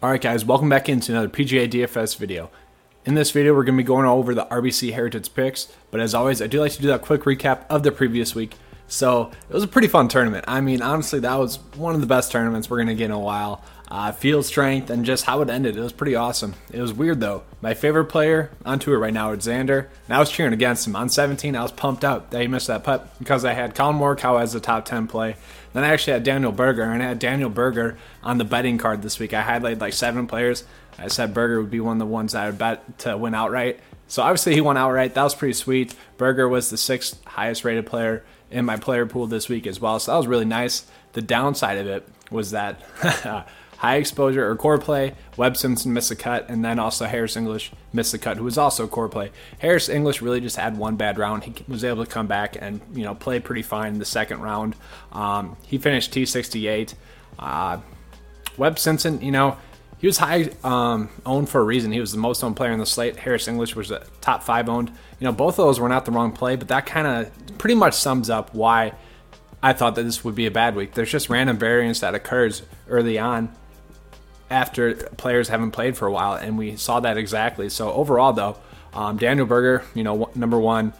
Alright guys, welcome back into another PGA DFS video. In this video, we're going to be going over the RBC Heritage picks, but as always, I do like to do that quick recap of the previous week. So, it was a pretty fun tournament. I mean, honestly, that was one of the best tournaments we're going to get in a while. Uh, field strength and just how it ended, it was pretty awesome. It was weird though. My favorite player on tour right now is Xander, and I was cheering against him. On 17, I was pumped up that he missed that putt because I had Collin Morikawa as the top 10 play. Then I actually had Daniel Berger, and I had Daniel Berger on the betting card this week. I highlighted like seven players. I said Berger would be one of the ones that I would bet to win outright. So obviously he won outright. That was pretty sweet. Berger was the sixth highest rated player in my player pool this week as well. So that was really nice. The downside of it was that high exposure or core play. Webb Simpson missed a cut, and then also Harris English missed a cut, who was also core play. Harris English really just had one bad round. He was able to come back and you know play pretty fine in the second round. Um, he finished T68. Uh, Webb Simpson, you know, he was high um, owned for a reason. He was the most owned player in the slate. Harris English was the top five owned. You know, both of those were not the wrong play, but that kind of pretty much sums up why I thought that this would be a bad week. There's just random variance that occurs early on after players haven't played for a while, and we saw that exactly. So overall, though, um, Daniel Berger, you know, number one,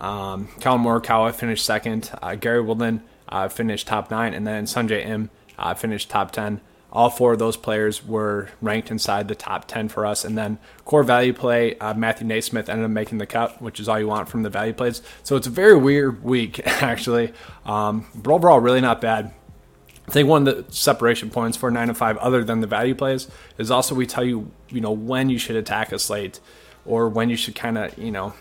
um, Collin Morikawa finished second, uh, Gary Woodland uh, finished top nine, and then Sungjae Im uh, finished top ten. All four of those players were ranked inside the top 10 for us. And then core value play, uh, Matthew NeSmith ended up making the cut, which is all you want from the value plays. So it's a very weird week, actually. Um, but overall, really not bad. I think one of the separation points for nine and five, other than the value plays, is also we tell you, you know, when you should attack a slate or when you should kind of, you know,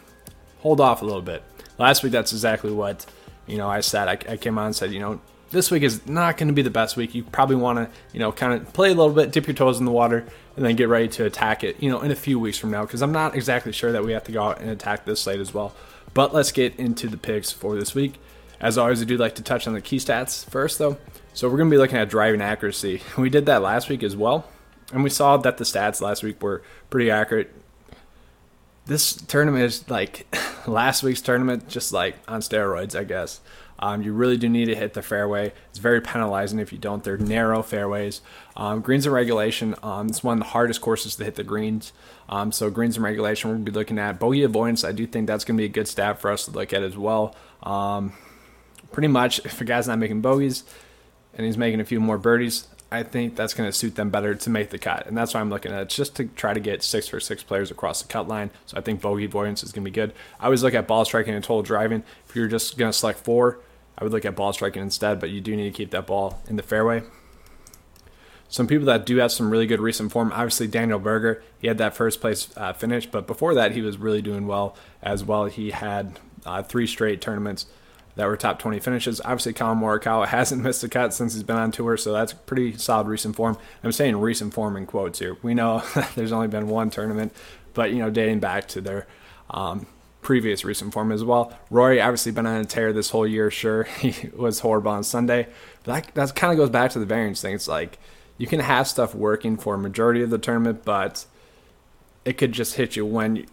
hold off a little bit. Last week, that's exactly what, you know, I said. I, I came on and said, you know, this week is not going to be the best week. You probably want to, you know, kind of play a little bit, dip your toes in the water, and then get ready to attack it, you know, in a few weeks from now. Because I'm not exactly sure that we have to go out and attack this slate as well. But let's get into the picks for this week. As always, I do like to touch on the key stats first, though. So we're going to be looking at driving accuracy. We did that last week as well, and we saw that the stats last week were pretty accurate. This tournament is like last week's tournament, just like on steroids, I guess. Um, you really do need to hit the fairway. It's very penalizing if you don't. They're narrow fairways. Um, greens and regulation. Um, it's one of the hardest courses to hit the greens. Um, so greens and regulation, we're going to be looking at bogey avoidance. I do think that's going to be a good stat for us to look at as well. Um, pretty much, if a guy's not making bogeys and he's making a few more birdies, I think that's going to suit them better to make the cut. And that's why I'm looking at it, just to try to get six for six players across the cut line. So I think bogey avoidance is going to be good. I always look at ball striking and total driving. If you're just going to select four, I would look at ball striking instead, but you do need to keep that ball in the fairway. Some people that do have some really good recent form, obviously Daniel Berger, he had that first place uh, finish, but before that he was really doing well as well. He had uh, three straight tournaments that were top 20 finishes. Obviously, Collin Morikawa hasn't missed a cut since he's been on tour, so that's pretty solid recent form. I'm saying recent form in quotes here. We know there's only been one tournament, but you know, dating back to their um, previous recent form as well. Rory obviously been on a tear this whole year. Sure, he was horrible on Sunday, but that, that kind of goes back to the variance thing. It's like you can have stuff working for a majority of the tournament, but it could just hit you when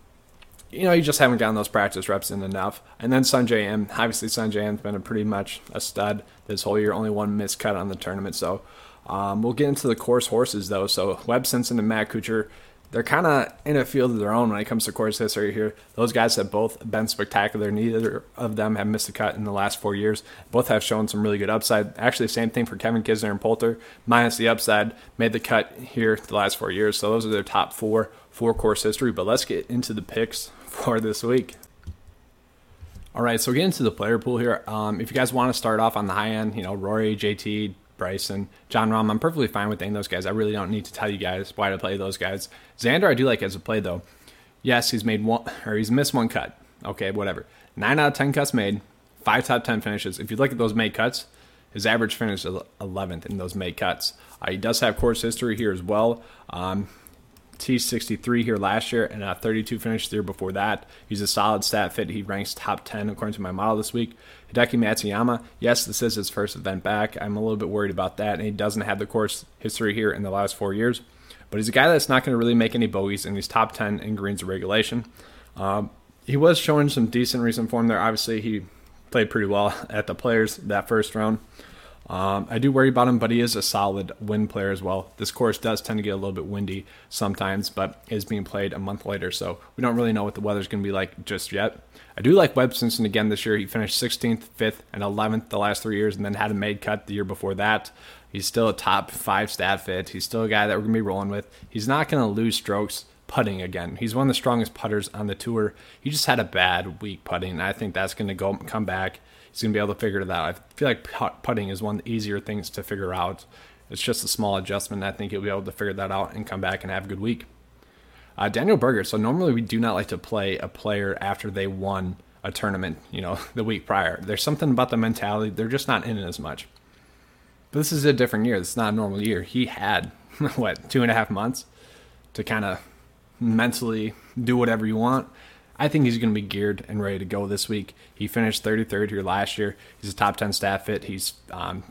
you know, you just haven't gotten those practice reps in enough. And then Sungjae Im, obviously Sungjae Im's been a pretty much a stud this whole year, only one missed cut on the tournament. So um, we'll get into the course horses though. So Webb Simpson and Matt Kuchar, they're kind of in a field of their own when it comes to course history here. Those guys have both been spectacular. Neither of them have missed a cut in the last four years. Both have shown some really good upside. Actually, same thing for Kevin Kisner and Poulter, minus the upside, made the cut here the last four years. So those are their top four for course history. But let's get into the picks for this week. All right, so getting into the player pool here. Um, if you guys want to start off on the high end, you know, Rory, JT, Bryson, Jon Rahm, I'm perfectly fine with of those guys. I really don't need to tell you guys why to play those guys. Xander, I do like as a play though. Yes, he's made one or he's missed one cut. Okay, whatever. Nine out of ten cuts made, five top ten finishes. If you look at those made cuts, his average finish is 11th in those made cuts. Uh, he does have course history here as well. Um, T63 here last year and a 32 finish the year before that. He's a solid stat fit. He ranks top 10 according to my model this week. Hideki Matsuyama, yes, this is his first event back. I'm a little bit worried about that, and he doesn't have the course history here in the last four years. But he's a guy that's not going to really make any bogeys, and he's top 10 in greens regulation. Um, he was showing some decent recent form there. Obviously, he played pretty well at the Players that first round. Um, I do worry about him, but he is a solid wind player as well. This course does tend to get a little bit windy sometimes, but is being played a month later, so we don't really know what the weather's going to be like just yet. I do like Webb Simpson again this year. He finished 16th, 5th, and 11th the last three years, and then had a made cut the year before that. He's still a top five stat fit. He's still a guy that we're going to be rolling with. He's not going to lose strokes putting again. He's one of the strongest putters on the tour. He just had a bad week putting, and I think that's going to go come back he's going to be able to figure it out. I feel like putting is one of the easier things to figure out. It's just a small adjustment. I think he'll be able to figure that out and come back and have a good week. Uh, Daniel Berger. So normally we do not like to play a player after they won a tournament, you know, the week prior. There's something about the mentality. They're just not in it as much. But this is a different year. It's not a normal year. He had, what, two and a half months to kind of mentally do whatever you want. I think he's going to be geared and ready to go this week. He finished 33rd here last year. He's a top 10 stat fit. He's um,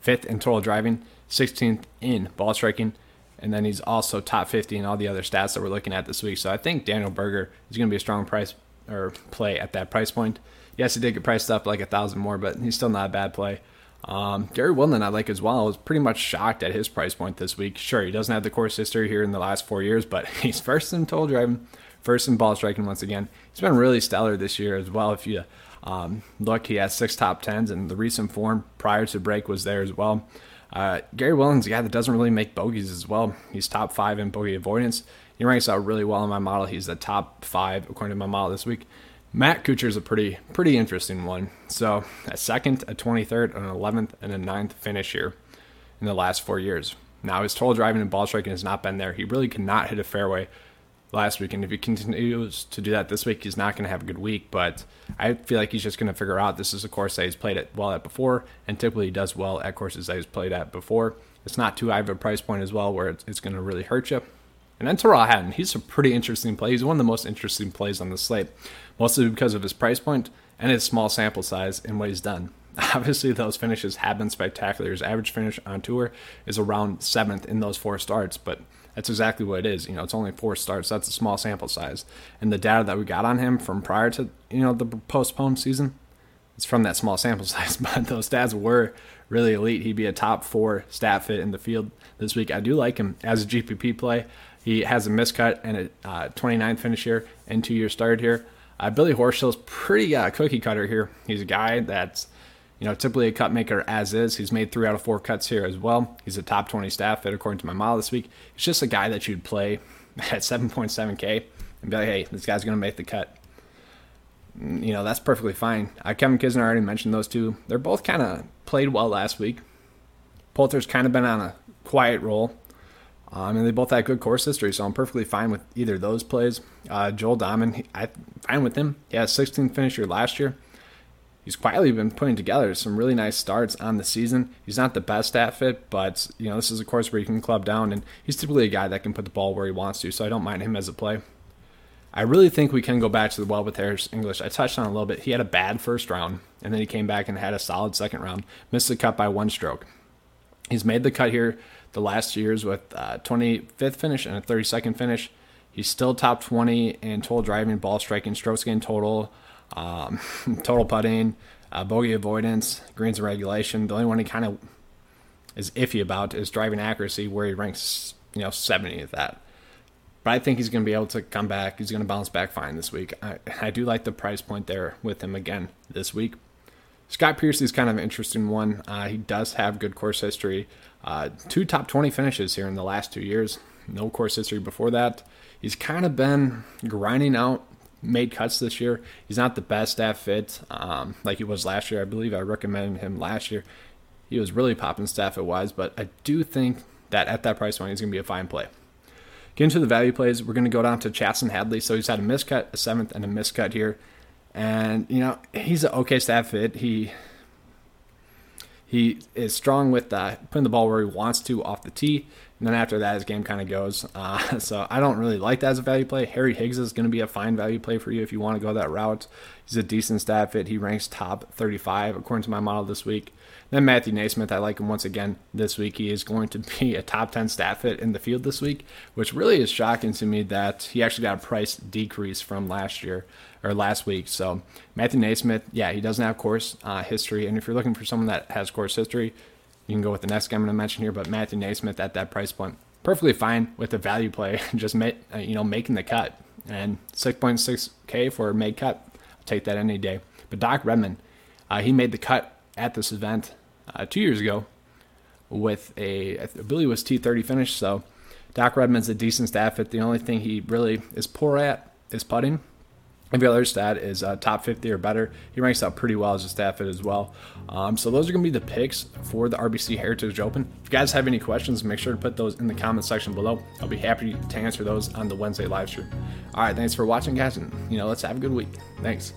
fifth in total driving, 16th in ball striking, and then he's also top 50 in all the other stats that we're looking at this week. So I think Daniel Berger is going to be a strong price or play at that price point. Yes, he did get priced up like a thousand more, but he's still not a bad play. Um, Gary Woodland I like as well. I was pretty much shocked at his price point this week. Sure, he doesn't have the course history here in the last four years, but he's first in total driving, first in ball striking once again. He's been really stellar this year as well. If you um, look, he has six top tens, and the recent form prior to break was there as well. Uh, Gary Williams, a guy that doesn't really make bogeys as well. He's top five in bogey avoidance. He ranks out really well in my model. He's the top five according to my model this week. Matt Kuchar is a pretty pretty interesting one. So a second, a 23rd, an 11th, and a 9th finish here in the last four years. Now his total driving and ball striking has not been there. He really could not hit a fairway last week. And if he continues to do that this week, he's not going to have a good week. But I feel like he's just going to figure out this is a course that he's played it well at before, and typically he does well at courses that he's played at before. It's not too high of a price point as well, where it's, it's going to really hurt you. And then Tyrrell Hatton, he's a pretty interesting play. He's one of the most interesting plays on the slate, mostly because of his price point and his small sample size and what he's done. Obviously, those finishes have been spectacular. His average finish on tour is around seventh in those four starts, but that's exactly what it is. You know, it's only four starts. so That's a small sample size. And the data that we got on him from prior to, you know, the postponed season, it's from that small sample size. But those stats were really elite. He'd be a top four stat fit in the field this week. I do like him as a GPP play. He has a miscut and a uh, 29th finish here and two years started here. Uh, Billy Horschel's pretty uh, cookie cutter here. He's a guy that's you know, typically a cut maker as is. He's made three out of four cuts here as well. He's a top 20 stat fit according to my model this week. He's just a guy that you'd play at 7.7K and be like, hey, this guy's going to make the cut. Mm, you know, that's perfectly fine. Uh, Kevin Kisner already mentioned those two. They're both kind of played well last week. Poulter's kind of been on a quiet roll. Um, and they both had good course history, so I'm perfectly fine with either of those plays. Uh, Joel I'm fine with him. He had 16th finisher last year he's quietly been putting together some really nice starts on the season. He's not the best at fit, but you know this is a course where you can club down, and he's typically a guy that can put the ball where he wants to. So I don't mind him as a play. I really think we can go back to the well with Harris English. I touched on a little bit. He had a bad first round, and then he came back and had a solid second round. Missed the cut by one stroke. He's made the cut here the last years with a 25th finish and a 32nd finish. He's still top 20 in total driving, ball striking, strokes gained total, um, total putting, uh, bogey avoidance, greens and regulation. The only one he kind of is iffy about is driving accuracy, where he ranks you know 70 at that. But I think he's going to be able to come back. He's going to bounce back fine this week. I, I do like the price point there with him again this week. Scott Piercy is kind of an interesting one. Uh, he does have good course history. Uh, two top 20 finishes here in the last two years. No course history before that. He's kind of been grinding out made cuts this year. He's not the best at fit um, like he was last year. I believe I recommended him last year. He was really popping staff at wise, but I do think that at that price point, he's going to be a fine play. Getting to the value plays, we're going to go down to Chesson Hadley. So he's had a miscut, a seventh, and a miscut here. And, you know, he's an okay stat fit. He he is strong with uh, putting the ball where he wants to off the tee. And then after that, his game kind of goes. Uh, so I don't really like that as a value play. Harry Higgs is going to be a fine value play for you if you want to go that route. He's a decent stat fit. He ranks top 35 according to my model this week. Then Matthew NeSmith, I like him once again this week. He is going to be a top 10 stat fit in the field this week, which really is shocking to me that he actually got a price decrease from last year or last week. So Matthew NeSmith, yeah, he doesn't have course uh, history. And if you're looking for someone that has course history, you can go with the next guy I'm going to mention here, but Matthew NeSmith at that price point, perfectly fine with the value play, just uh, you know making the cut. And 6.6k for a made cut, I'll take that any day. But Doc Redman, uh, he made the cut at this event uh, two years ago with a I believe it was T30 finish. So Doc Redman's a decent stat fit. The only thing he really is poor at is putting. Every other stat is uh, top 50 or better. He ranks out pretty well as a stat fit as well. Um, so those are going to be the picks for the RBC Heritage Open. If you guys have any questions, make sure to put those in the comment section below. I'll be happy to answer those on the Wednesday live stream. All right, thanks for watching, guys, and you know, let's have a good week. Thanks.